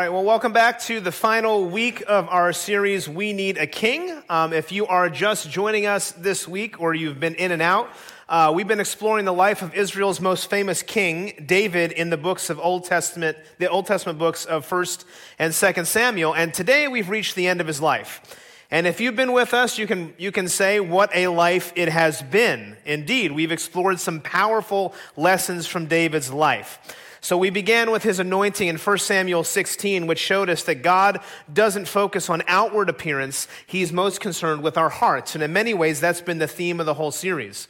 All right, well, welcome back to the final week of our series, We Need a King. Um, if you are just joining us this week or you've been in and out, uh, we've been exploring the life of Israel's most famous king, David, in the books of Old Testament, the Old Testament books of 1st and 2nd Samuel. And today we've reached the end of his life. And if you've been with us, you can, you can say what a life it has been. Indeed, we've explored some powerful lessons from David's life. So we began with his anointing in 1 Samuel 16, which showed us that God doesn't focus on outward appearance. He's most concerned with our hearts. And in many ways, that's been the theme of the whole series.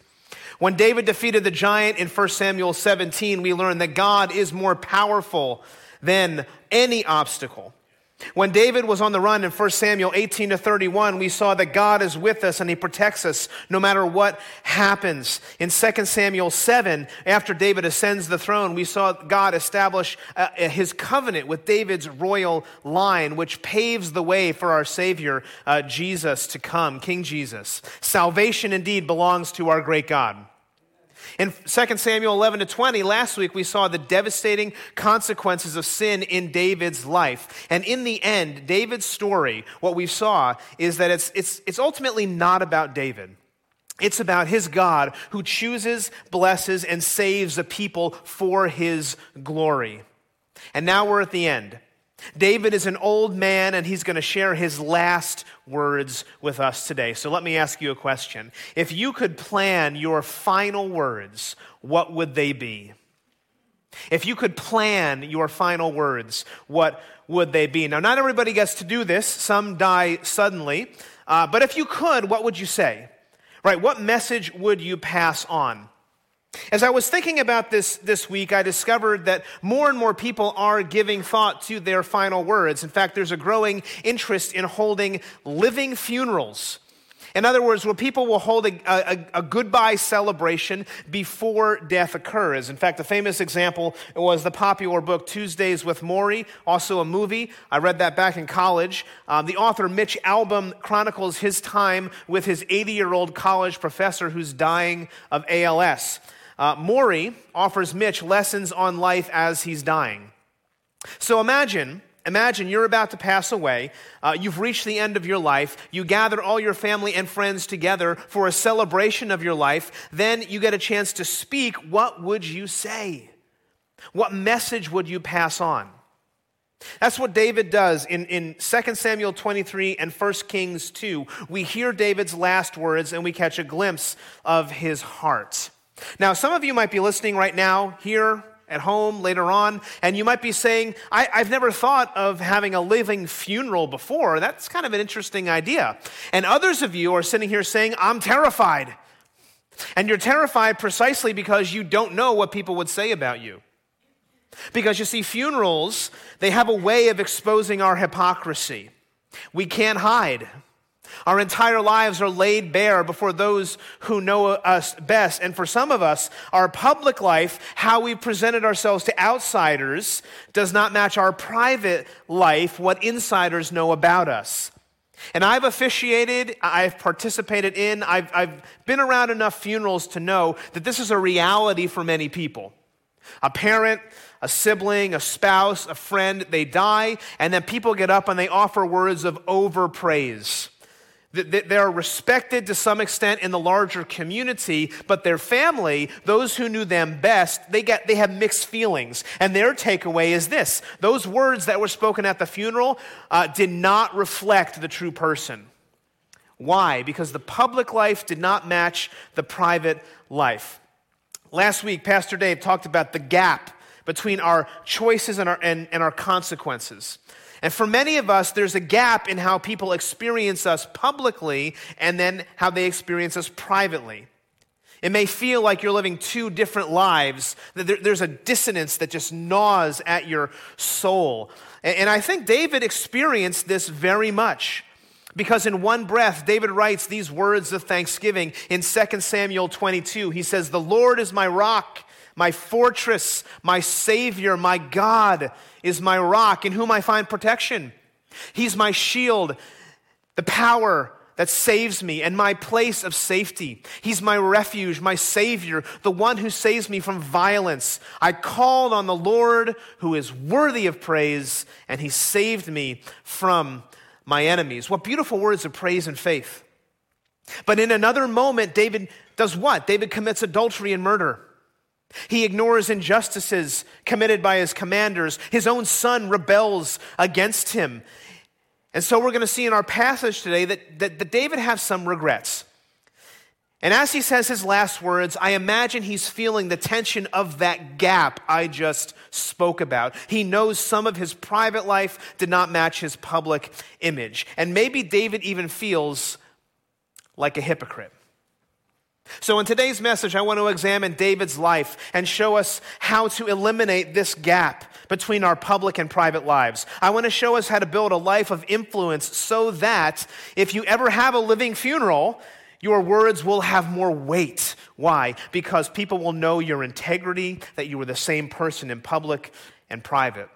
When David defeated the giant in 1 Samuel 17, we learned that God is more powerful than any obstacle. When David was on the run in 1 Samuel 18 to 31, we saw that God is with us and he protects us no matter what happens. In 2 Samuel 7, after David ascends the throne, we saw God establish uh, uh, his covenant with David's royal line, which paves the way for our Savior, uh, Jesus, to come, King Jesus. Salvation indeed belongs to our great God. In 2 Samuel 11 to 20, last week we saw the devastating consequences of sin in David's life. And in the end, David's story, what we saw is that it's, it's, it's ultimately not about David. It's about his God who chooses, blesses, and saves a people for his glory. And now we're at the end. David is an old man and he's going to share his last words with us today. So let me ask you a question. If you could plan your final words, what would they be? If you could plan your final words, what would they be? Now, not everybody gets to do this. Some die suddenly. Uh, but if you could, what would you say? Right? What message would you pass on? As I was thinking about this this week, I discovered that more and more people are giving thought to their final words. In fact, there's a growing interest in holding living funerals. In other words, where people will hold a, a, a, goodbye celebration before death occurs. In fact, a famous example was the popular book Tuesdays with Morrie, also a movie. I read that back in college. Um, the author Mitch Albom chronicles his time with his 80 year old college professor who's dying of ALS. Uh, Morrie offers Mitch lessons on life as he's dying. So imagine, imagine you're about to pass away. Uh, you've reached the end of your life. You gather all your family and friends together for a celebration of your life. Then you get a chance to speak. What would you say? What message would you pass on? That's what David does in, in 2 Samuel 23 and 1 Kings 2. We hear David's last words and we catch a glimpse of his heart. Now, some of you might be listening right now, here, at home, later on, and you might be saying, I, have never thought of having a living funeral before. That's kind of an interesting idea. And others of you are sitting here saying, I'm terrified. And you're terrified precisely because you don't know what people would say about you. Because you see, funerals, they have a way of exposing our hypocrisy. We can't hide. Our entire lives are laid bare before those who know us best. And for some of us, our public life, how we presented ourselves to outsiders, does not match our private life, what insiders know about us. And I've officiated, I've participated in, I've, I've been around enough funerals to know that this is a reality for many people. A parent, a sibling, a spouse, a friend, they die, and then people get up and they offer words of overpraise. They're respected to some extent in the larger community, but their family, those who knew them best, they, get, they have mixed feelings. And their takeaway is this those words that were spoken at the funeral uh, did not reflect the true person. Why? Because the public life did not match the private life. Last week, Pastor Dave talked about the gap between our choices and our, and, and our consequences. And for many of us, there's a gap in how people experience us publicly and then how they experience us privately. It may feel like you're living two different lives. There's a dissonance that just gnaws at your soul. And I think David experienced this very much. Because in one breath, David writes these words of thanksgiving in 2 Samuel 22. He says, The Lord is my rock my fortress, my Savior, my God is my rock in whom I find protection. He's my shield, the power that saves me and my place of safety. He's my refuge, my Savior, the one who saves me from violence. I called on the Lord who is worthy of praise, and He saved me from my enemies. What beautiful words of praise and faith. But in another moment, David does what? David commits adultery and murder. He ignores injustices committed by his commanders. His own son rebels against him. And so we're going to see in our passage today that, that, that, David has some regrets. And as he says his last words, I imagine he's feeling the tension of that gap I just spoke about. He knows some of his private life did not match his public image. And maybe David even feels like a hypocrite. So, in today's message, I want to examine David's life and show us how to eliminate this gap between our public and private lives. I want to show us how to build a life of influence so that if you ever have a living funeral, your words will have more weight. Why? Because people will know your integrity, that you were the same person in public and private.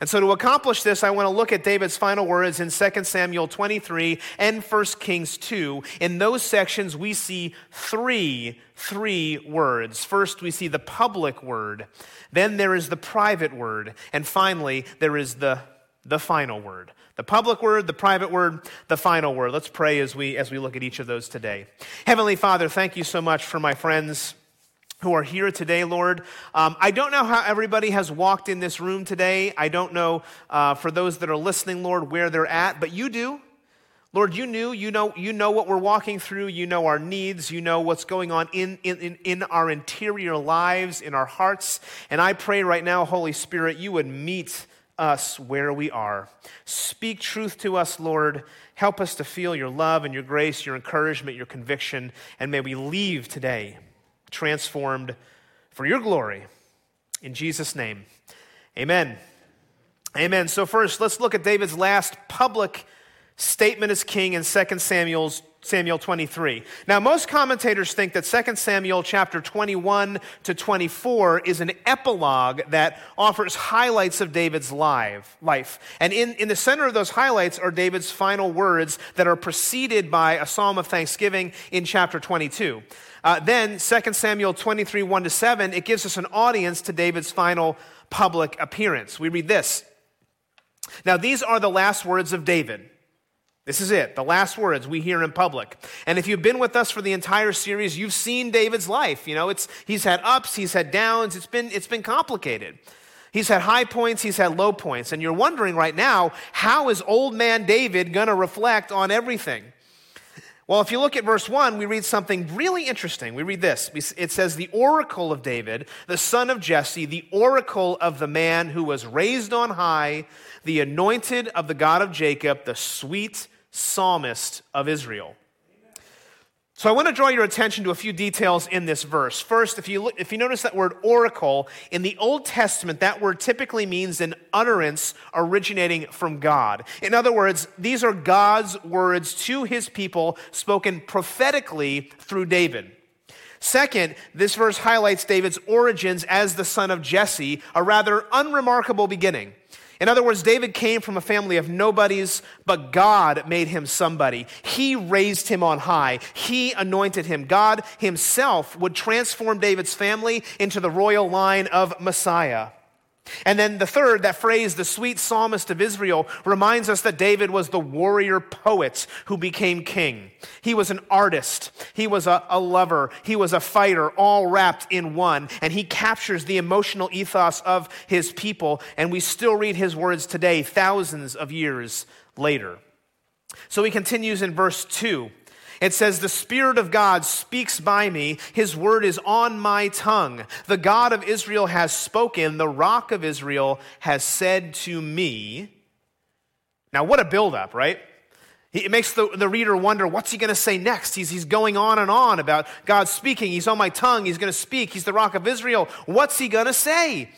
And so, to accomplish this, I want to look at David's final words in 2 Samuel 23 and 1 Kings 2. In those sections, we see three, three words. First, we see the public word, then there is the private word, and finally, there is the, the final word. The public word, the private word, the final word. Let's pray as we, as we look at each of those today. Heavenly Father, thank you so much for my friends who are here today, Lord. Um, I don't know how everybody has walked in this room today. I don't know uh, for those that are listening, Lord, where they're at, but you do. Lord, you knew, you know, you know what we're walking through, you know our needs, you know what's going on in, in, in our interior lives, in our hearts. And I pray right now, Holy Spirit, you would meet us where we are. Speak truth to us, Lord. Help us to feel your love and your grace, your encouragement, your conviction, and may we leave today transformed for your glory. In Jesus' name, amen. Amen. So, first, let's look at David's last public statement as king in 2 Samuel's Samuel 23. Now, most commentators think that 2 Samuel chapter 21 to 24 is an epilogue that offers highlights of David's life. And in, in the center of those highlights are David's final words that are preceded by a psalm of thanksgiving in chapter 22. Uh, then, 2 Samuel 23, 1 to 7, it gives us an audience to David's final public appearance. We read this. Now, these are the last words of David. This is it, the last words we hear in public. And if you've been with us for the entire series, you've seen David's life. You know, it's, he's had ups, he's had downs, it's been, it's been complicated. He's had high points, he's had low points. And you're wondering right now, how is old man David going to reflect on everything? Well, if you look at verse 1, we read something really interesting. We read this it says, The oracle of David, the son of Jesse, the oracle of the man who was raised on high, the anointed of the God of Jacob, the sweet psalmist of Israel. So I want to draw your attention to a few details in this verse. First, if you, look, if you notice that word oracle, in the Old Testament, that word typically means an utterance originating from God. In other words, these are God's words to his people spoken prophetically through David. Second, this verse highlights David's origins as the son of Jesse, a rather unremarkable beginning. In other words, David came from a family of nobodies, but God made him somebody. He raised him on high. He anointed him. God himself would transform David's family into the royal line of Messiah. And then the third, that phrase, the sweet psalmist of Israel, reminds us that David was the warrior poet who became king. He was an artist, he was a, a, lover, he was a fighter, all wrapped in one. And he captures the emotional ethos of his people. And we still read his words today, thousands of years later. So he continues in verse 2. It says, The Spirit of God speaks by me. His word is on my tongue. The God of Israel has spoken. The rock of Israel has said to me. Now, what a buildup, right? It makes the, the reader wonder, what's he going to say next? He's, he's going on and on about God speaking. He's on my tongue. He's going to speak. He's the rock of Israel. What's he going to say?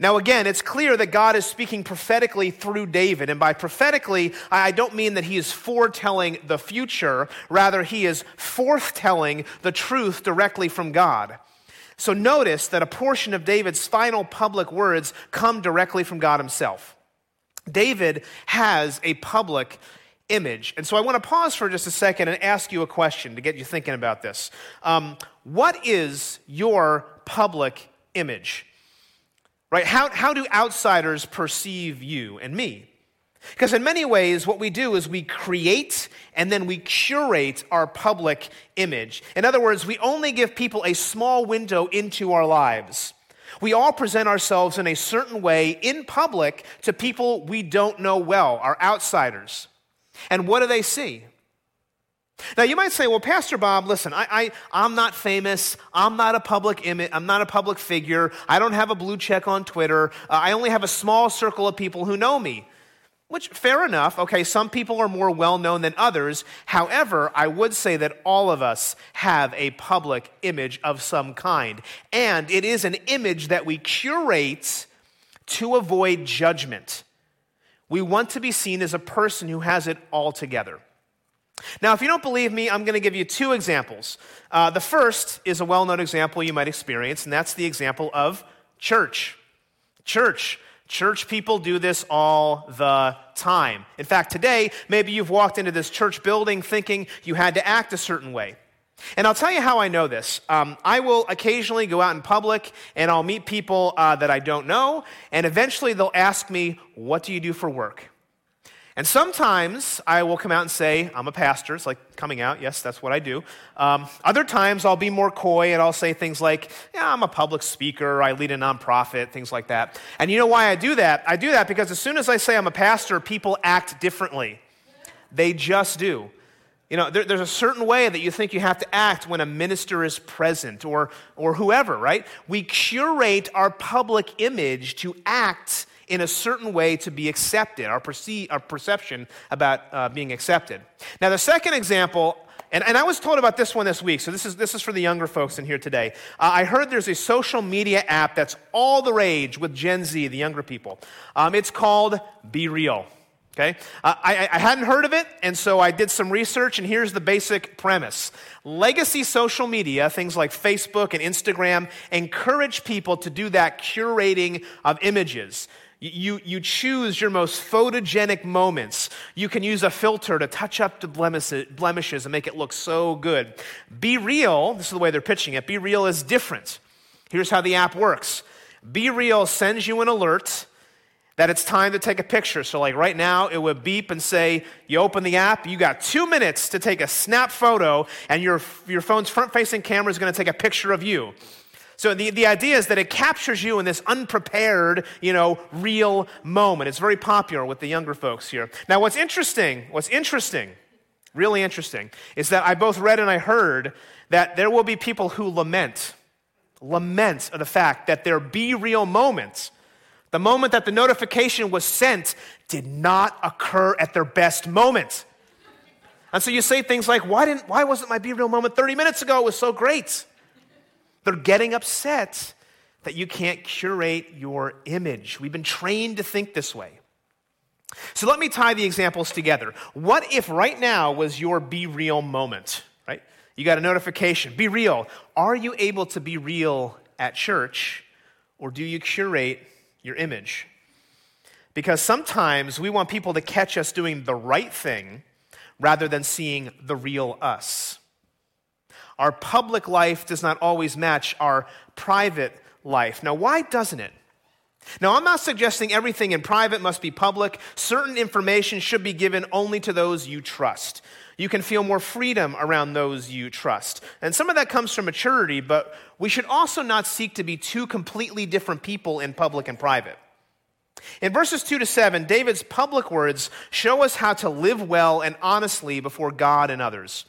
Now, again, it's clear that God is speaking prophetically through David. And by prophetically, I don't mean that he is foretelling the future. Rather, he is forthtelling the truth directly from God. So notice that a portion of David's final public words come directly from God himself. David has a public image. And so I want to pause for just a second and ask you a question to get you thinking about this. Um, what is your public image? Right? How, how do outsiders perceive you and me? Because in many ways, what we do is we create and then we curate our public image. In other words, we only give people a small window into our lives. We all present ourselves in a certain way in public to people we don't know well, our outsiders. And what do they see? Now you might say, well, Pastor Bob, listen, I, I, am not famous. I'm not a public image. I'm not a public figure. I don't have a blue check on Twitter. Uh, I only have a small circle of people who know me. Which, fair enough. Okay, some people are more well known than others. However, I would say that all of us have a public image of some kind. And it is an image that we curate to avoid judgment. We want to be seen as a person who has it all together. Now, if you don't believe me, I'm going to give you two examples. Uh, the first is a well known example you might experience, and that's the example of church. Church. Church people do this all the time. In fact, today, maybe you've walked into this church building thinking you had to act a certain way. And I'll tell you how I know this. Um, I will occasionally go out in public and I'll meet people uh, that I don't know, and eventually they'll ask me, What do you do for work? And sometimes I will come out and say, I'm a pastor. It's like coming out. Yes, that's what I do. Um, other times I'll be more coy and I'll say things like, Yeah, I'm a public speaker. I lead a nonprofit, things like that. And you know why I do that? I do that because as soon as I say I'm a pastor, people act differently. They just do. You know, there, there's a certain way that you think you have to act when a minister is present or, or whoever, right? We curate our public image to act in a certain way to be accepted, our, perce- our perception about uh, being accepted. Now, the second example and, and, I was told about this one this week, so this is, this is for the younger folks in here today. Uh, I heard there's a social media app that's all the rage with Gen Z, the younger people. Um, it's called Be Real. Okay? Uh, I, I hadn't heard of it, and so I did some research, and here's the basic premise. Legacy social media, things like Facebook and Instagram, encourage people to do that curating of images. You, you choose your most photogenic moments. You can use a filter to touch up the blemishes and make it look so good. Be Real, this is the way they're pitching it, Be Real is different. Here's how the app works Be Real sends you an alert that it's time to take a picture. So, like right now, it would beep and say, You open the app, you got two minutes to take a snap photo, and your, your phone's front facing camera is going to take a picture of you. So the, the idea is that it captures you in this unprepared, you know, real moment. It's very popular with the younger folks here. Now, what's interesting, what's interesting, really interesting, is that I both read and I heard that there will be people who lament, lament the fact that there be real moments. The moment that the notification was sent did not occur at their best moment. And so you say things like, why, didn't, why wasn't my be real moment 30 minutes ago? It was so great. They're getting upset that you can't curate your image. We've been trained to think this way. So let me tie the examples together. What if right now was your be real moment, right? You got a notification, be real. Are you able to be real at church or do you curate your image? Because sometimes we want people to catch us doing the right thing rather than seeing the real us. Our public life does not always match our private life. Now, why doesn't it? Now, I'm not suggesting everything in private must be public. Certain information should be given only to those you trust. You can feel more freedom around those you trust. And some of that comes from maturity, but we should also not seek to be two completely different people in public and private. In verses 2 to 7, David's public words show us how to live well and honestly before God and others.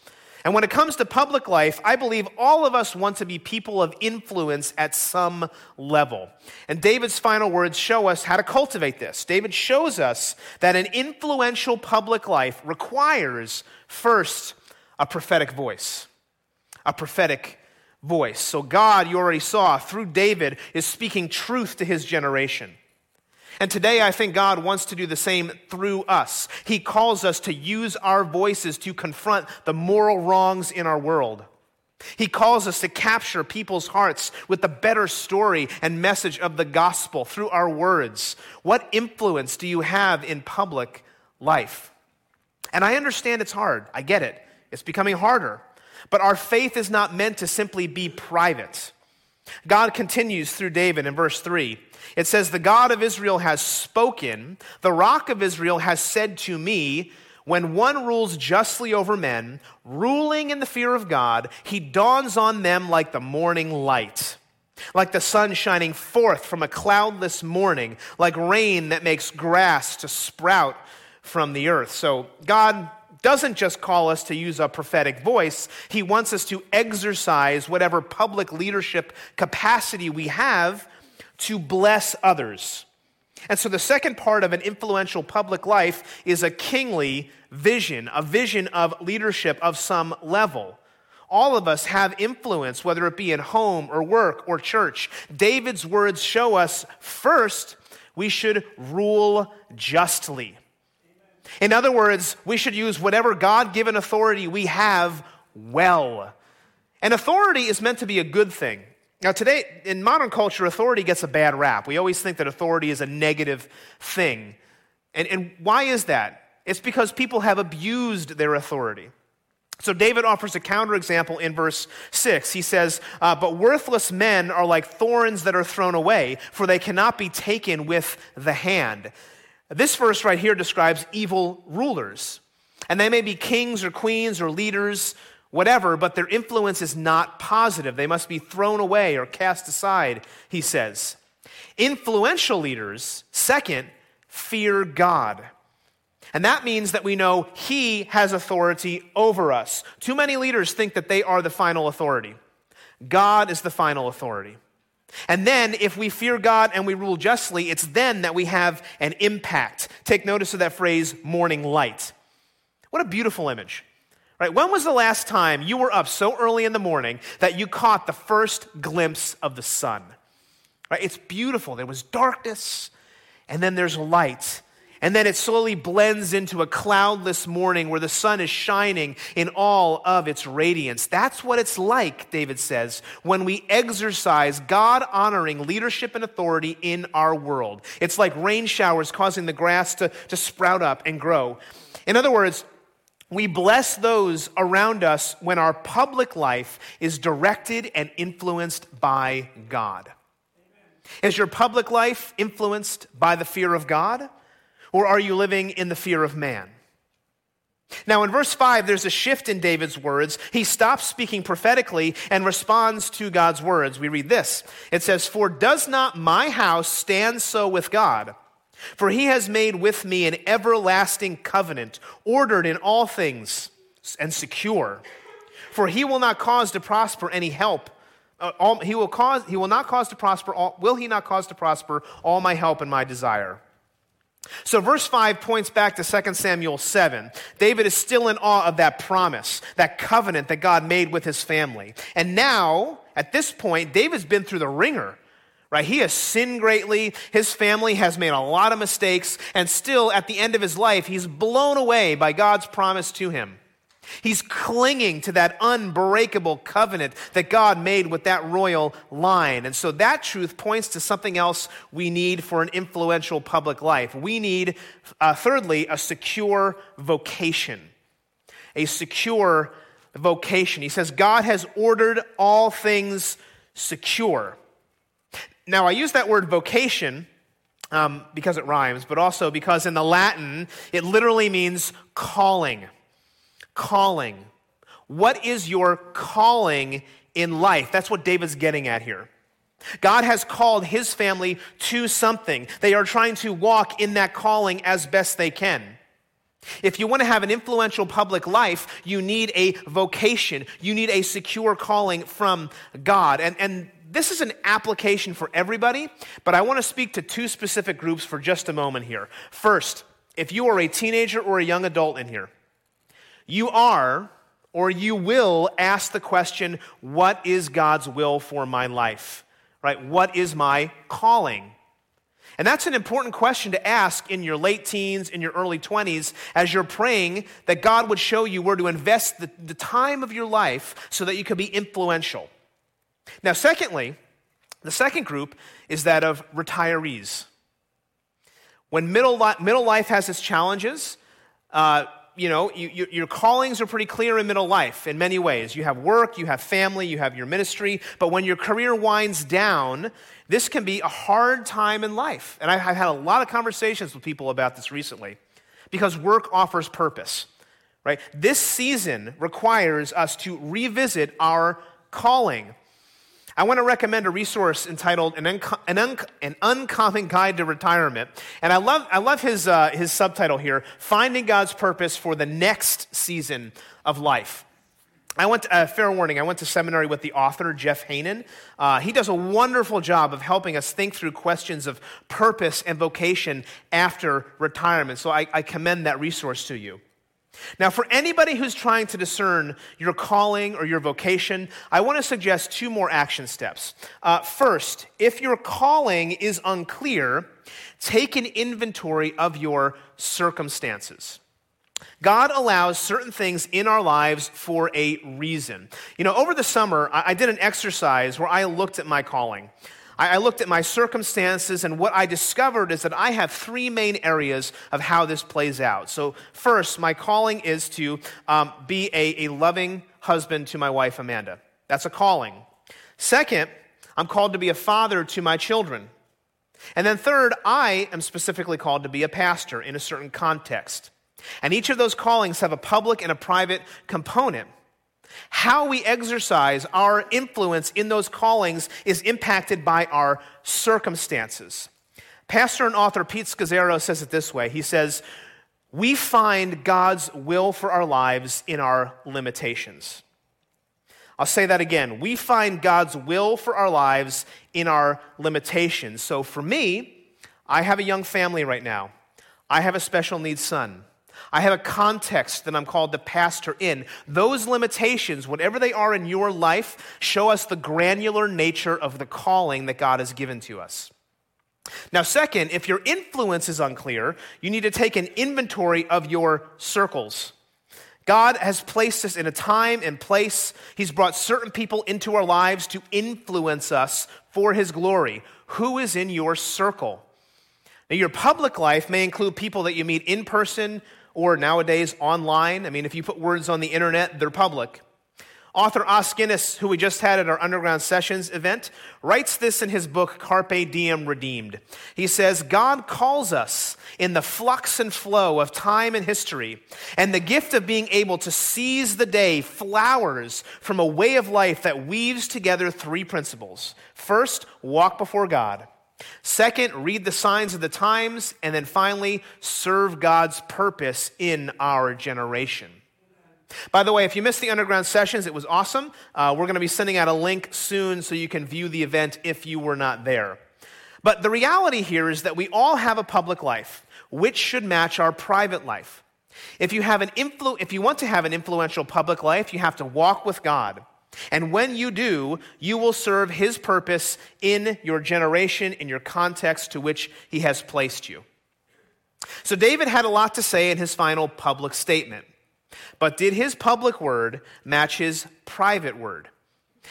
And when it comes to public life, I believe all of us want to be people of influence at some level. And David's final words show us how to cultivate this. David shows us that an influential public life requires, first, a prophetic voice. A prophetic voice. So, God, you already saw, through David, is speaking truth to his generation. And today, I think God wants to do the same through us. He calls us to use our voices to confront the moral wrongs in our world. He calls us to capture people's hearts with the better story and message of the gospel through our words. What influence do you have in public life? And I understand it's hard. I get it. It's becoming harder. But our faith is not meant to simply be private. God continues through David in verse 3. It says, The God of Israel has spoken, the rock of Israel has said to me, when one rules justly over men, ruling in the fear of God, he dawns on them like the morning light, like the sun shining forth from a cloudless morning, like rain that makes grass to sprout from the earth. So God doesn't just call us to use a prophetic voice, He wants us to exercise whatever public leadership capacity we have to bless others. And so the second part of an influential public life is a kingly vision, a vision of leadership of some level. All of us have influence, whether it be in home or work or church. David's words show us first, we should rule justly. In other words, we should use whatever God given authority we have well. And authority is meant to be a good thing. Now, today, in modern culture, authority gets a bad rap. We always think that authority is a negative thing. And, and why is that? It's because people have abused their authority. So David offers a counterexample in verse 6. He says, uh, But worthless men are like thorns that are thrown away, for they cannot be taken with the hand. This verse right here describes evil rulers. And they may be kings or queens or leaders, whatever, but their influence is not positive. They must be thrown away or cast aside, he says. Influential leaders, second, fear God. And that means that we know He has authority over us. Too many leaders think that they are the final authority. God is the final authority. And then, if we fear God and we rule justly, it's then that we have an impact. Take notice of that phrase, morning light. What a beautiful image. Right? When was the last time you were up so early in the morning that you caught the first glimpse of the sun? Right? It's beautiful. There was darkness, and then there's light. And then it slowly blends into a cloudless morning where the sun is shining in all of its radiance. That's what it's like, David says, when we exercise God honoring leadership and authority in our world. It's like rain showers causing the grass to, to sprout up and grow. In other words, we bless those around us when our public life is directed and influenced by God. Is your public life influenced by the fear of God? Or are you living in the fear of man? Now, in verse 5, there's a shift in David's words. He stops speaking prophetically and responds to God's words. We read this It says, For does not my house stand so with God? For he has made with me an everlasting covenant, ordered in all things and secure. For he will not cause to prosper any help. Uh, all, he will cause. He will not cause to prosper. All, will he not cause to prosper all my help and my desire? So, verse 5 points back to 2 Samuel 7. David is still in awe of that promise, that covenant that God made with his family. And now, at this point, David's been through the ringer, right? He has sinned greatly. His family has made a lot of mistakes. And still, at the end of his life, he's blown away by God's promise to him. He's clinging to that unbreakable covenant that God made with that royal line. And so that truth points to something else we need for an influential public life. We need, uh, thirdly, a secure vocation. A secure vocation. He says, God has ordered all things secure. Now, I use that word vocation um, because it rhymes, but also because in the Latin, it literally means calling calling. What is your calling in life? That's what David's getting at here. God has called his family to something. They are trying to walk in that calling as best they can. If you want to have an influential public life, you need a vocation. You need a secure calling from God. And, and this is an application for everybody, but I want to speak to two specific groups for just a moment here. First, if you are a teenager or a young adult in here, you are or you will ask the question, What is God's will for my life? Right? What is my calling? And that's an important question to ask in your late teens, in your early 20s, as you're praying that God would show you where to invest the, the time of your life so that you could be influential. Now, secondly, the second group is that of retirees. When middle, li- middle life has its challenges, uh, you know, you, your callings are pretty clear in middle life in many ways. You have work, you have family, you have your ministry, but when your career winds down, this can be a hard time in life. And I've had a lot of conversations with people about this recently because work offers purpose, right? This season requires us to revisit our calling. I want to recommend a resource entitled An, Unco- an, Un- an Uncommon Guide to Retirement. And I love, I love his, uh, his subtitle here Finding God's Purpose for the Next Season of Life. I went, to, uh, fair warning, I went to seminary with the author, Jeff Haanen. Uh, he does a wonderful job of helping us think through questions of purpose and vocation after retirement. So I, I commend that resource to you. Now, for anybody who's trying to discern your calling or your vocation, I want to suggest two more action steps. Uh, first, if your calling is unclear, take an inventory of your circumstances. God allows certain things in our lives for a reason. You know, over the summer, I did an exercise where I looked at my calling. I looked at my circumstances, and what I discovered is that I have three main areas of how this plays out. So, first, my calling is to um, be a, a loving husband to my wife, Amanda. That's a calling. Second, I'm called to be a father to my children. And then, third, I am specifically called to be a pastor in a certain context. And each of those callings have a public and a private component. How we exercise our influence in those callings is impacted by our circumstances. Pastor and author Pete Scazzero says it this way He says, We find God's will for our lives in our limitations. I'll say that again. We find God's will for our lives in our limitations. So for me, I have a young family right now. I have a special needs son. I have a context that I'm called to pastor in. Those limitations, whatever they are in your life, show us the granular nature of the calling that God has given to us. Now, second, if your influence is unclear, you need to take an inventory of your circles. God has placed us in a time and place. He's brought certain people into our lives to influence us for His glory. Who is in your circle? Now, your public life may include people that you meet in person or nowadays online. I mean, if you put words on the internet, they're public. Author Os Guinness, who we just had at our Underground Sessions event, writes this in his book, Carpe Diem Redeemed. He says, God calls us in the flux and flow of time and history, and the gift of being able to seize the day flowers from a way of life that weaves together three principles. First, walk before God. Second, read the signs of the times. And then finally, serve God's purpose in our generation. By the way, if you missed the underground sessions, it was awesome. Uh, we're going to be sending out a link soon so you can view the event if you were not there. But the reality here is that we all have a public life, which should match our private life. If you, have an influ- if you want to have an influential public life, you have to walk with God. And when you do, you will serve his purpose in your generation, in your context to which he has placed you. So, David had a lot to say in his final public statement. But did his public word match his private word?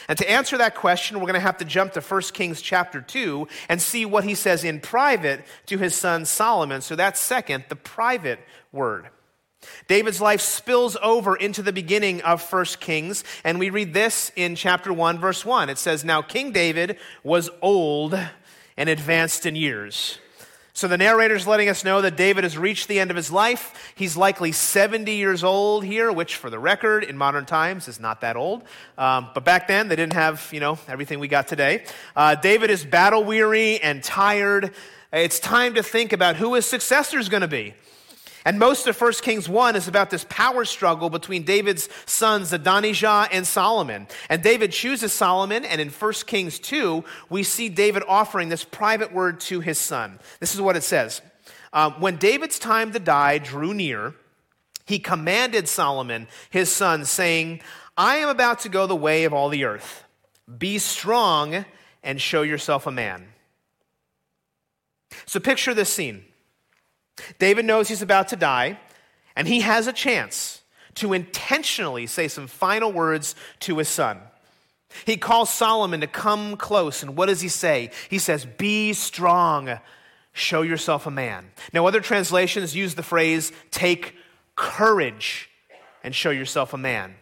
And to answer that question, we're going to have to jump to 1 Kings chapter 2 and see what he says in private to his son Solomon. So that's second, the private word. David's life spills over into the beginning of 1 Kings, and we read this in chapter 1, verse 1. It says, Now King David was old and advanced in years. So the narrator is letting us know that David has reached the end of his life. He's likely 70 years old here, which, for the record, in modern times is not that old. Um, but back then, they didn't have, you know, everything we got today. Uh, David is battle weary and tired. It's time to think about who his successor is going to be. And most of 1 Kings 1 is about this power struggle between David's sons, Adonijah and Solomon. And David chooses Solomon, and in 1 Kings 2, we see David offering this private word to his son. This is what it says um, When David's time to die drew near, he commanded Solomon, his son, saying, I am about to go the way of all the earth. Be strong and show yourself a man. So picture this scene. David knows he's about to die, and he has a chance to intentionally say some final words to his son. He calls Solomon to come close, and what does he say? He says, Be strong, show yourself a man. Now, other translations use the phrase, take courage and show yourself a man.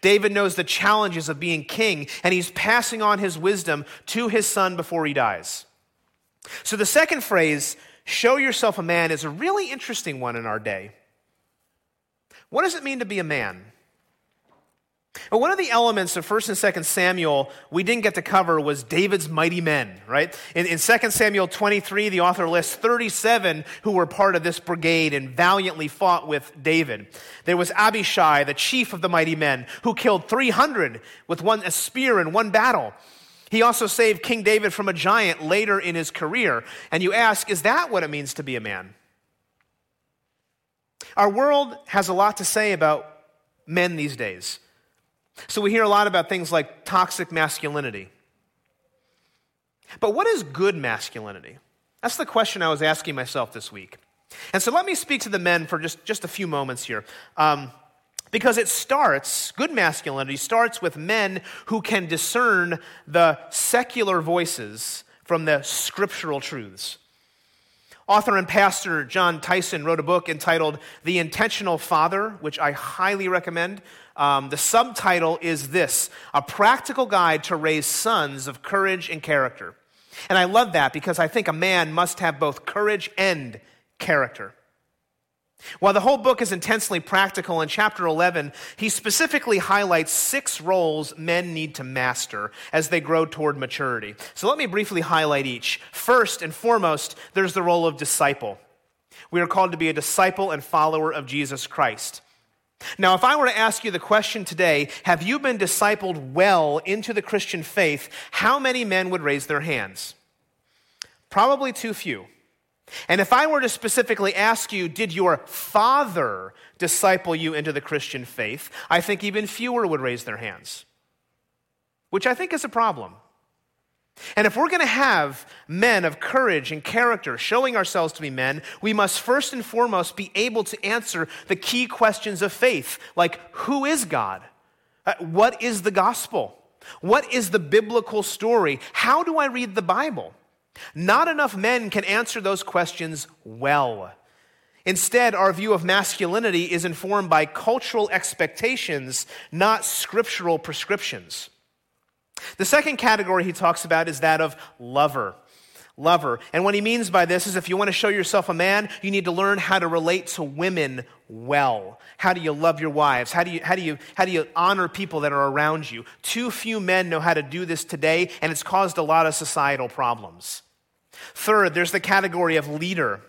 David knows the challenges of being king, and he's passing on his wisdom to his son before he dies. So the second phrase, show yourself a man, is a really interesting one in our day. What does it mean to be a man? Well, one of the elements of 1st and 2nd Samuel we didn't get to cover was David's mighty men, right? In, in 2 Samuel 23, the author lists 37 who were part of this brigade and valiantly fought with David. There was Abishai, the chief of the mighty men, who killed 300 with one a spear in one battle. He also saved King David from a giant later in his career. And you ask, is that what it means to be a man? Our world has a lot to say about men these days. So we hear a lot about things like toxic masculinity. But what is good masculinity? That's the question I was asking myself this week. And so let me speak to the men for just, just a few moments here. Um, because it starts, good masculinity starts with men who can discern the secular voices from the scriptural truths. Author and pastor Jon Tyson wrote a book entitled The Intentional Father, which I highly recommend. Um, the subtitle is this A Practical Guide to Raise Sons of Courage and Character. And I love that because I think a man must have both courage and character. While the whole book is intensely practical, in chapter 11, he specifically highlights six roles men need to master as they grow toward maturity. So let me briefly highlight each. First and foremost, there's the role of disciple. We are called to be a disciple and follower of Jesus Christ. Now, if I were to ask you the question today, have you been discipled well into the Christian faith, how many men would raise their hands? Probably too few. And if I were to specifically ask you, did your father disciple you into the Christian faith? I think even fewer would raise their hands, which I think is a problem. And if we're going to have men of courage and character showing ourselves to be men, we must first and foremost be able to answer the key questions of faith, like who is God? Uh, what is the gospel? What is the biblical story? How do I read the Bible? Not enough men can answer those questions well. Instead, our view of masculinity is informed by cultural expectations, not scriptural prescriptions. The second category he talks about is that of lover. Lover. And what he means by this is if you want to show yourself a man, you need to learn how to relate to women well. How do you love your wives? How do you, how do you, how do you honor people that are around you? Too few men know how to do this today, and it's caused a lot of societal problems. Third, there's the category of leader.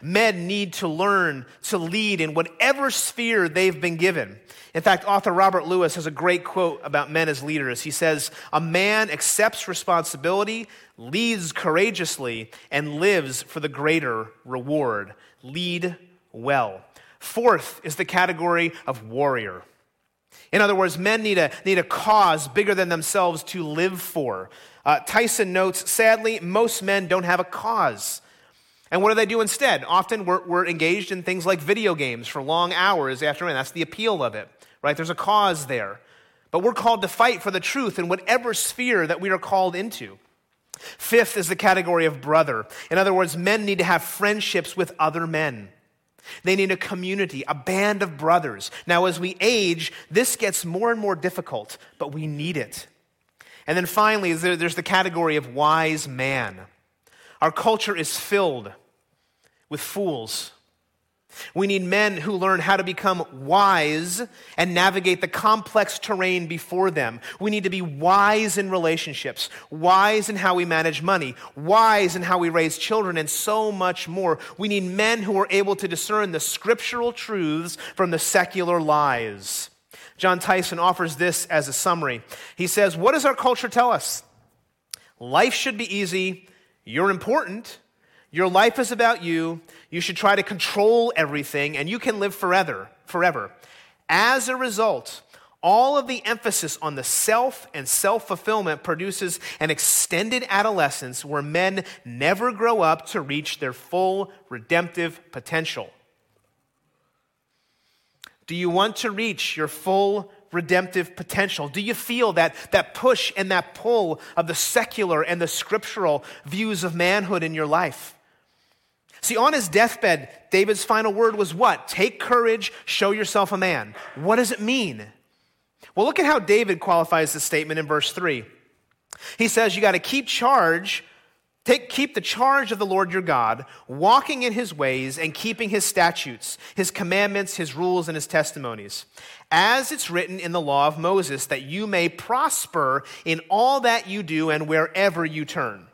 Men need to learn to lead in whatever sphere they've been given. In fact, author Robert Lewis has a great quote about men as leaders. He says, A man accepts responsibility, leads courageously, and lives for the greater reward. Lead well. Fourth is the category of warrior. In other words, men need a, need a cause bigger than themselves to live for. Uh, Tyson notes, sadly, most men don't have a cause. And what do they do instead? Often we're, we're engaged in things like video games for long hours after, and that's the appeal of it right? There's a cause there. But we're called to fight for the truth in whatever sphere that we are called into. Fifth is the category of brother. In other words, men need to have friendships with other men. They need a community, a band of brothers. Now, as we age, this gets more and more difficult, but we need it. And then finally, there's the category of wise man. Our culture is filled with fools we need men who learn how to become wise and navigate the complex terrain before them. We need to be wise in relationships, wise in how we manage money, wise in how we raise children, and so much more. We need men who are able to discern the scriptural truths from the secular lies. Jon Tyson offers this as a summary. He says, What does our culture tell us? Life should be easy. You're important. Your life is about you. You should try to control everything, and you can live forever. Forever. As a result, all of the emphasis on the self and self fulfillment produces an extended adolescence where men never grow up to reach their full redemptive potential. Do you want to reach your full redemptive potential? Do you feel that, that push and that pull of the secular and the scriptural views of manhood in your life? See, on his deathbed, David's final word was what? Take courage, show yourself a man. What does it mean? Well, look at how David qualifies the statement in verse 3. He says, You got to keep charge, take, keep the charge of the Lord your God, walking in his ways and keeping his statutes, his commandments, his rules, and his testimonies. As it's written in the law of Moses, that you may prosper in all that you do and wherever you turn.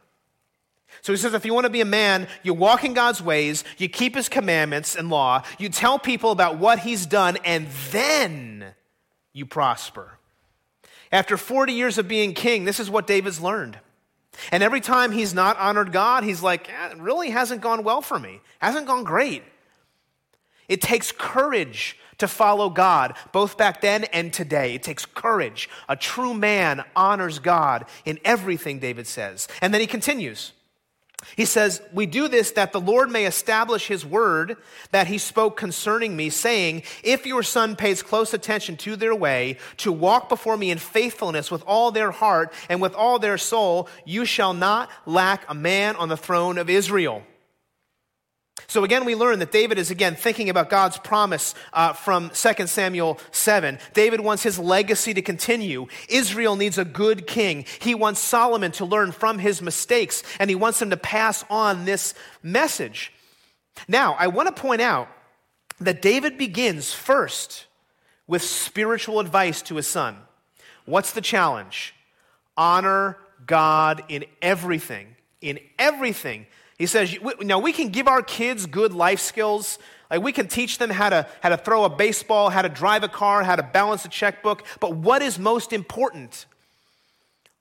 So he says, if you want to be a man, you walk in God's ways, you keep his commandments and law, you tell people about what he's done, and then you prosper. After 40 years of being king, this is what David's learned. And every time he's not honored God, he's like, eh, it really hasn't gone well for me, hasn't gone great. It takes courage to follow God, both back then and today. It takes courage. A true man honors God in everything, David says. And then he continues. He says, We do this that the Lord may establish his word that he spoke concerning me, saying, If your son pays close attention to their way, to walk before me in faithfulness with all their heart and with all their soul, you shall not lack a man on the throne of Israel. So again, we learn that David is again thinking about God's promise uh, from 2 Samuel 7. David wants his legacy to continue. Israel needs a good king. He wants Solomon to learn from his mistakes, and he wants him to pass on this message. Now, I want to point out that David begins first with spiritual advice to his son. What's the challenge? Honor God in everything. In everything he says, now we can give our kids good life skills. Like we can teach them how to, how to throw a baseball, how to drive a car, how to balance a checkbook. But what is most important?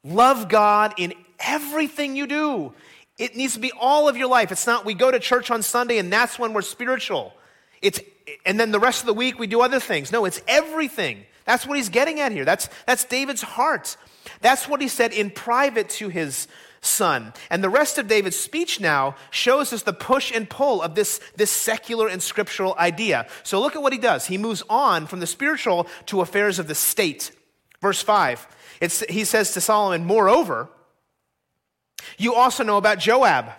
Love God in everything you do. It needs to be all of your life. It's not we go to church on Sunday and that's when we're spiritual. It's, and then the rest of the week we do other things. No, it's everything. That's what he's getting at here. That's, that's David's heart. That's what he said in private to his son. And the rest of David's speech now shows us the push and pull of this, this secular and scriptural idea. So look at what he does. He moves on from the spiritual to affairs of the state. Verse 5, he says to Solomon, Moreover, you also know about Joab,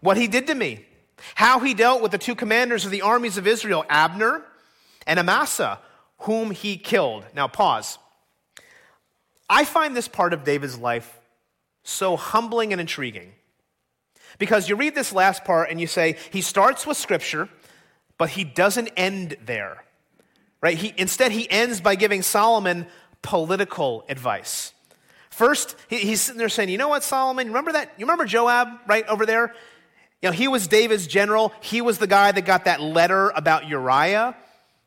what he did to me, how he dealt with the two commanders of the armies of Israel, Abner and Amasa, whom he killed. Now, pause. I find this part of David's life so humbling and intriguing. Because you read this last part and you say, he starts with scripture, but he doesn't end there. Right? He, instead, he ends by giving Solomon political advice. First, he, he's sitting there saying, You know what, Solomon? Remember that? You remember Joab right over there? You know, he was David's general. He was the guy that got that letter about Uriah.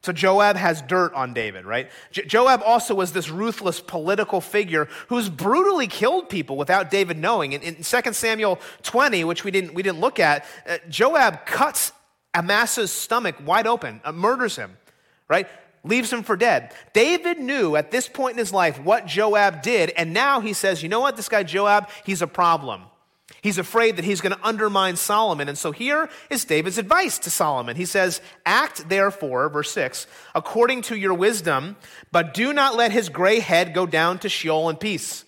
So Joab has dirt on David, right? Joab also was this ruthless political figure who's brutally killed people without David knowing. In, in 2 Samuel 20, which we didn't, we didn't look at, uh, Joab cuts Amasa's stomach wide open, uh, murders him, right? Leaves him for dead. David knew at this point in his life what Joab did, and now he says, you know what, this guy Joab, he's a problem. He's afraid that he's going to undermine Solomon. And so here is David's advice to Solomon. He says, Act therefore, verse 6, according to your wisdom, but do not let his gray head go down to Sheol in peace.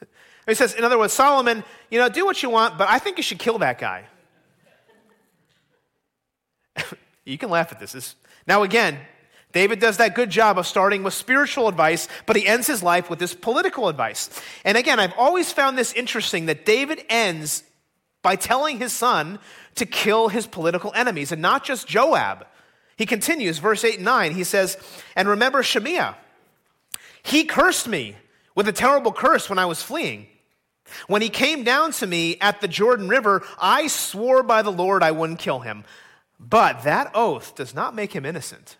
he says, in other words, Solomon, you know, do what you want, but I think you should kill that guy. you can laugh at this. Now, again, David does that good job of starting with spiritual advice, but he ends his life with this political advice. And again, I've always found this interesting that David ends by telling his son to kill his political enemies, and not just Joab. He continues, verse 8 and 9, he says, And remember Shimei. He cursed me with a terrible curse when I was fleeing. When he came down to me at the Jordan River, I swore by the Lord I wouldn't kill him. But that oath does not make him innocent.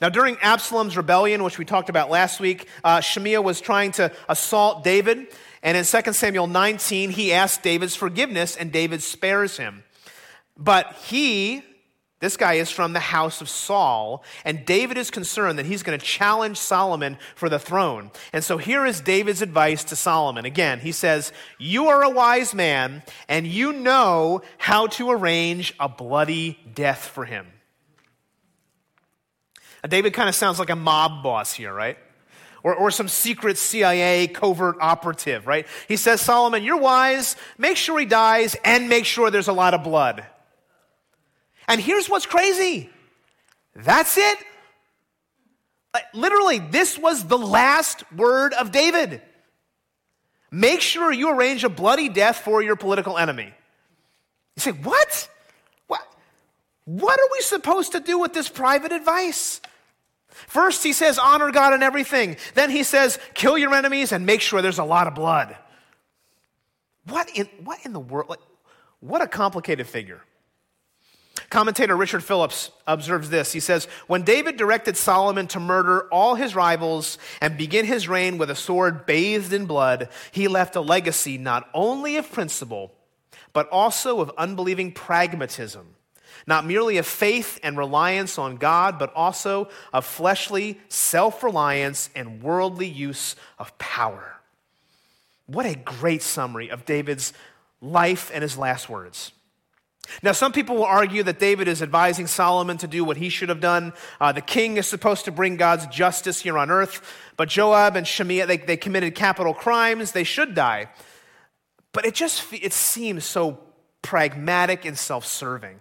Now, during Absalom's rebellion, which we talked about last week, uh, Shimei was trying to assault David. And in 2 Samuel 19, he asks David's forgiveness, and David spares him. But he, this guy is from the house of Saul, and David is concerned that he's going to challenge Solomon for the throne. And so here is David's advice to Solomon. Again, he says, You are a wise man, and you know how to arrange a bloody death for him. David kind of sounds like a mob boss here, right? or, or some secret CIA covert operative, right? He says, Solomon, you're wise. Make sure he dies and make sure there's a lot of blood. And here's what's crazy that's it. Uh, literally, this was the last word of David. Make sure you arrange a bloody death for your political enemy. You say, what? What? What are we supposed to do with this private advice? First, he says, honor God in everything. Then he says, kill your enemies and make sure there's a lot of blood. What in, what in the world? Like, what a complicated figure. Commentator Richard Phillips observes this. He says, When David directed Solomon to murder all his rivals and begin his reign with a sword bathed in blood, he left a legacy not only of principle, but also of unbelieving pragmatism. Not merely of faith and reliance on God, but also of fleshly self reliance and worldly use of power. What a great summary of David's life and his last words. Now, some people will argue that David is advising Solomon to do what he should have done. Uh, the king is supposed to bring God's justice here on earth, but Joab and Shimei, they, they committed capital crimes. They should die. But it just it seems so pragmatic and self serving.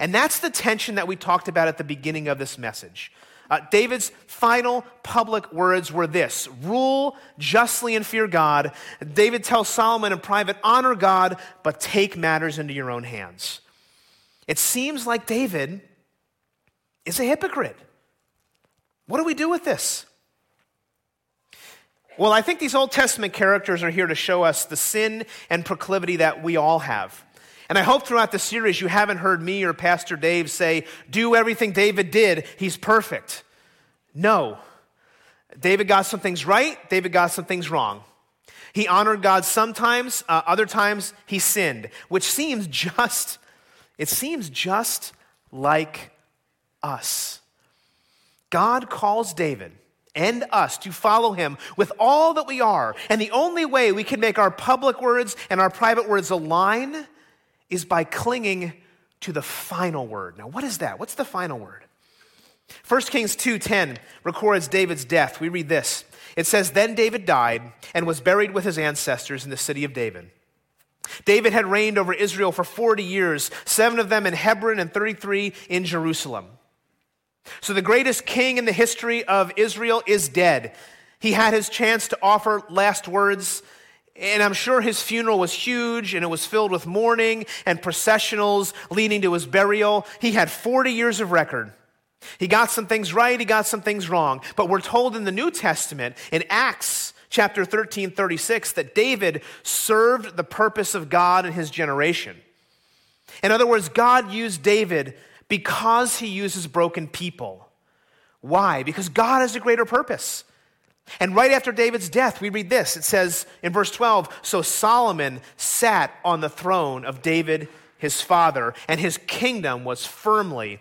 And that's the tension that we talked about at the beginning of this message. Uh, David's final public words were this rule justly and fear God. David tells Solomon in private, honor God, but take matters into your own hands. It seems like David is a hypocrite. What do we do with this? Well, I think these Old Testament characters are here to show us the sin and proclivity that we all have. And I hope throughout the series you haven't heard me or Pastor Dave say, do everything David did, he's perfect. No. David got some things right, David got some things wrong. He honored God sometimes, uh, other times he sinned, which seems just, it seems just like us. God calls David and us to follow him with all that we are. And the only way we can make our public words and our private words align is by clinging to the final word. Now, what is that? What's the final word? 1 Kings 2:10 records David's death. We read this. It says, Then David died and was buried with his ancestors in the city of David. David had reigned over Israel for 40 years, seven of them in Hebron and 33 in Jerusalem. So the greatest king in the history of Israel is dead. He had his chance to offer last words and I'm sure his funeral was huge and it was filled with mourning and processionals leading to his burial. He had 40 years of record. He got some things right, he got some things wrong. But we're told in the New Testament, in Acts chapter 13, 36, that David served the purpose of God in his generation. In other words, God used David because he uses broken people. Why? Because God has a greater purpose. And right after David's death, we read this. It says in verse 12 So Solomon sat on the throne of David, his father, and his kingdom was firmly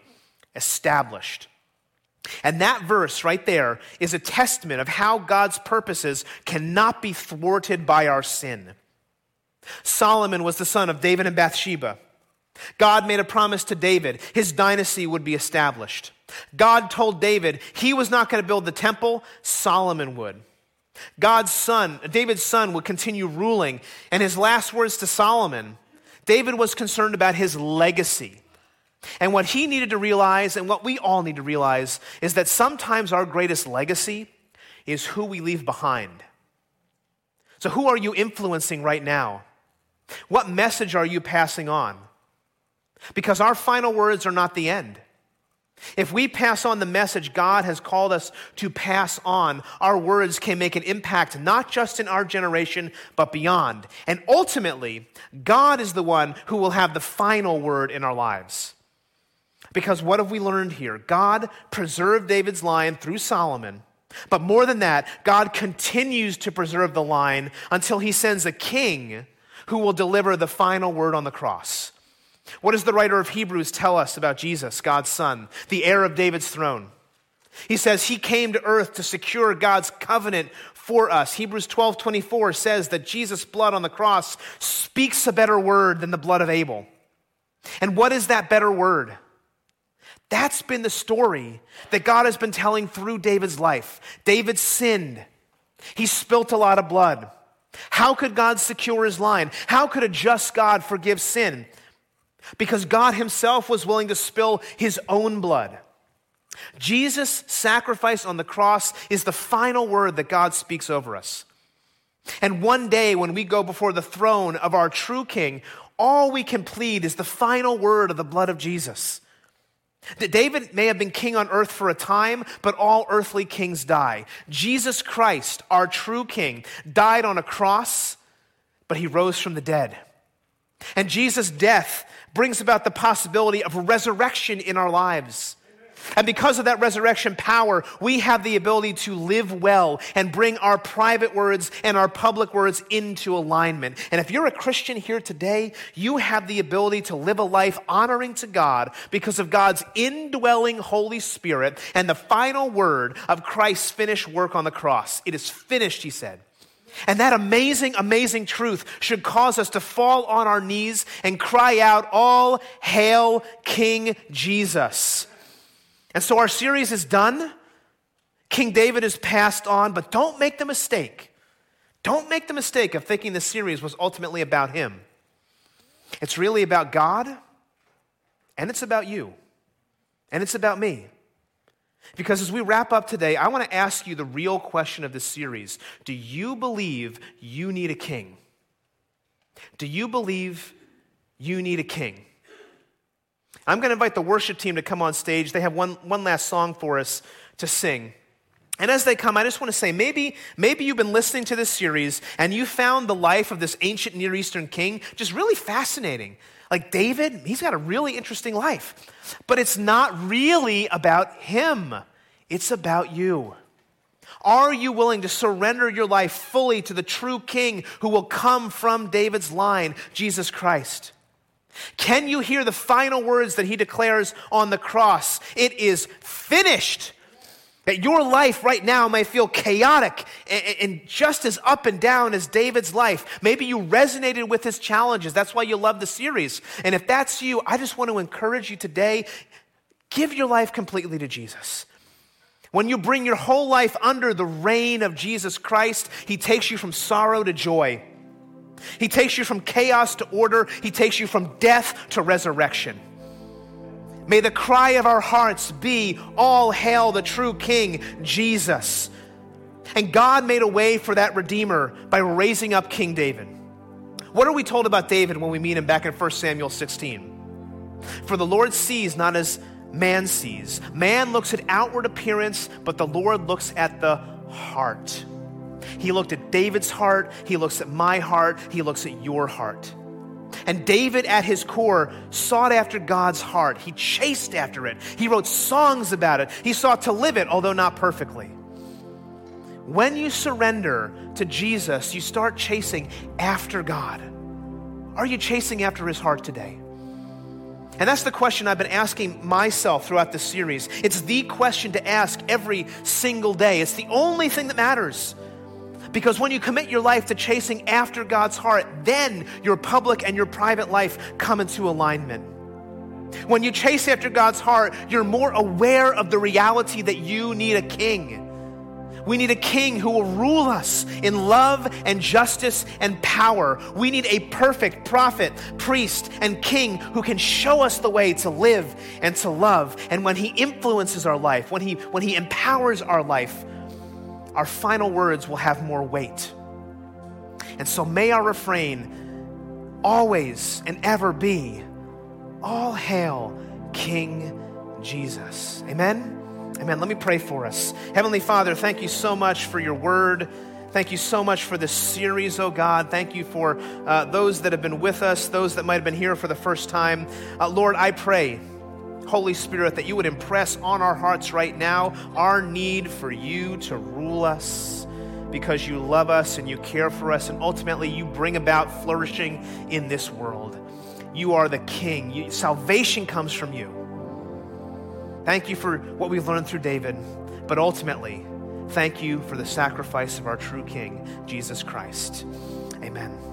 established. And that verse right there is a testament of how God's purposes cannot be thwarted by our sin. Solomon was the son of David and Bathsheba. God made a promise to David, his dynasty would be established. God told David he was not going to build the temple, Solomon would. God's son, David's son, would continue ruling. And his last words to Solomon, David was concerned about his legacy. And what he needed to realize, and what we all need to realize, is that sometimes our greatest legacy is who we leave behind. So, who are you influencing right now? What message are you passing on? Because our final words are not the end. If we pass on the message God has called us to pass on, our words can make an impact not just in our generation, but beyond. And ultimately, God is the one who will have the final word in our lives. Because what have we learned here? God preserved David's line through Solomon. But more than that, God continues to preserve the line until he sends a king who will deliver the final word on the cross. What does the writer of Hebrews tell us about Jesus, God's Son, the heir of David's throne? He says he came to earth to secure God's covenant for us. Hebrews 12 24 says that Jesus' blood on the cross speaks a better word than the blood of Abel. And what is that better word? That's been the story that God has been telling through David's life. David sinned. He spilt a lot of blood. How could God secure his line? How could a just God forgive sin? Because God himself was willing to spill his own blood. Jesus' sacrifice on the cross is the final word that God speaks over us. And one day, when we go before the throne of our true King, all we can plead is the final word of the blood of Jesus. That David may have been king on earth for a time, but all earthly kings die. Jesus Christ, our true king, died on a cross, but he rose from the dead. And Jesus' death brings about the possibility of resurrection in our lives. And because of that resurrection power, we have the ability to live well and bring our private words and our public words into alignment. And if you're a Christian here today, you have the ability to live a life honoring to God because of God's indwelling Holy Spirit and the final word of Christ's finished work on the cross. It is finished, he said. And that amazing, amazing truth should cause us to fall on our knees and cry out, All hail King Jesus. And so our series is done. King David is passed on, but don't make the mistake. Don't make the mistake of thinking the series was ultimately about him. It's really about God, and it's about you, and it's about me. Because as we wrap up today, I want to ask you the real question of this series Do you believe you need a king? Do you believe you need a king? I'm going to invite the worship team to come on stage. They have one, one last song for us to sing. And as they come, I just want to say maybe, maybe you've been listening to this series and you found the life of this ancient Near Eastern king just really fascinating. Like David, he's got a really interesting life. But it's not really about him, it's about you. Are you willing to surrender your life fully to the true king who will come from David's line, Jesus Christ? Can you hear the final words that he declares on the cross? It is finished. That your life right now may feel chaotic and just as up and down as David's life. Maybe you resonated with his challenges. That's why you love the series. And if that's you, I just want to encourage you today give your life completely to Jesus. When you bring your whole life under the reign of Jesus Christ, he takes you from sorrow to joy. He takes you from chaos to order, He takes you from death to resurrection. May the cry of our hearts be, All hail the true King, Jesus. And God made a way for that Redeemer by raising up King David. What are we told about David when we meet him back in 1 Samuel 16? For the Lord sees not as man sees. Man looks at outward appearance, but the Lord looks at the heart. He looked at David's heart, he looks at my heart, he looks at your heart. And David, at his core, sought after God's heart. He chased after it. He wrote songs about it. He sought to live it, although not perfectly. When you surrender to Jesus, you start chasing after God. Are you chasing after his heart today? And that's the question I've been asking myself throughout this series. It's the question to ask every single day. It's the only thing that matters. Because when you commit your life to chasing after God's heart, then your public and your private life come into alignment. When you chase after God's heart, you're more aware of the reality that you need a king. We need a king who will rule us in love and justice and power. We need a perfect prophet, priest, and king who can show us the way to live and to love. And when he influences our life, when he, when he empowers our life, our final words will have more weight. And so may our refrain always and ever be all hail King Jesus. Amen. Amen. Let me pray for us. Heavenly Father, thank you so much for your word. Thank you so much for this series, oh God. Thank you for uh, those that have been with us, those that might have been here for the first time. Uh, Lord, I pray Holy Spirit, that you would impress on our hearts right now our need for you to rule us because you love us and you care for us, and ultimately you bring about flourishing in this world. You are the King. You, salvation comes from you. Thank you for what we've learned through David, but ultimately, thank you for the sacrifice of our true King, Jesus Christ. Amen.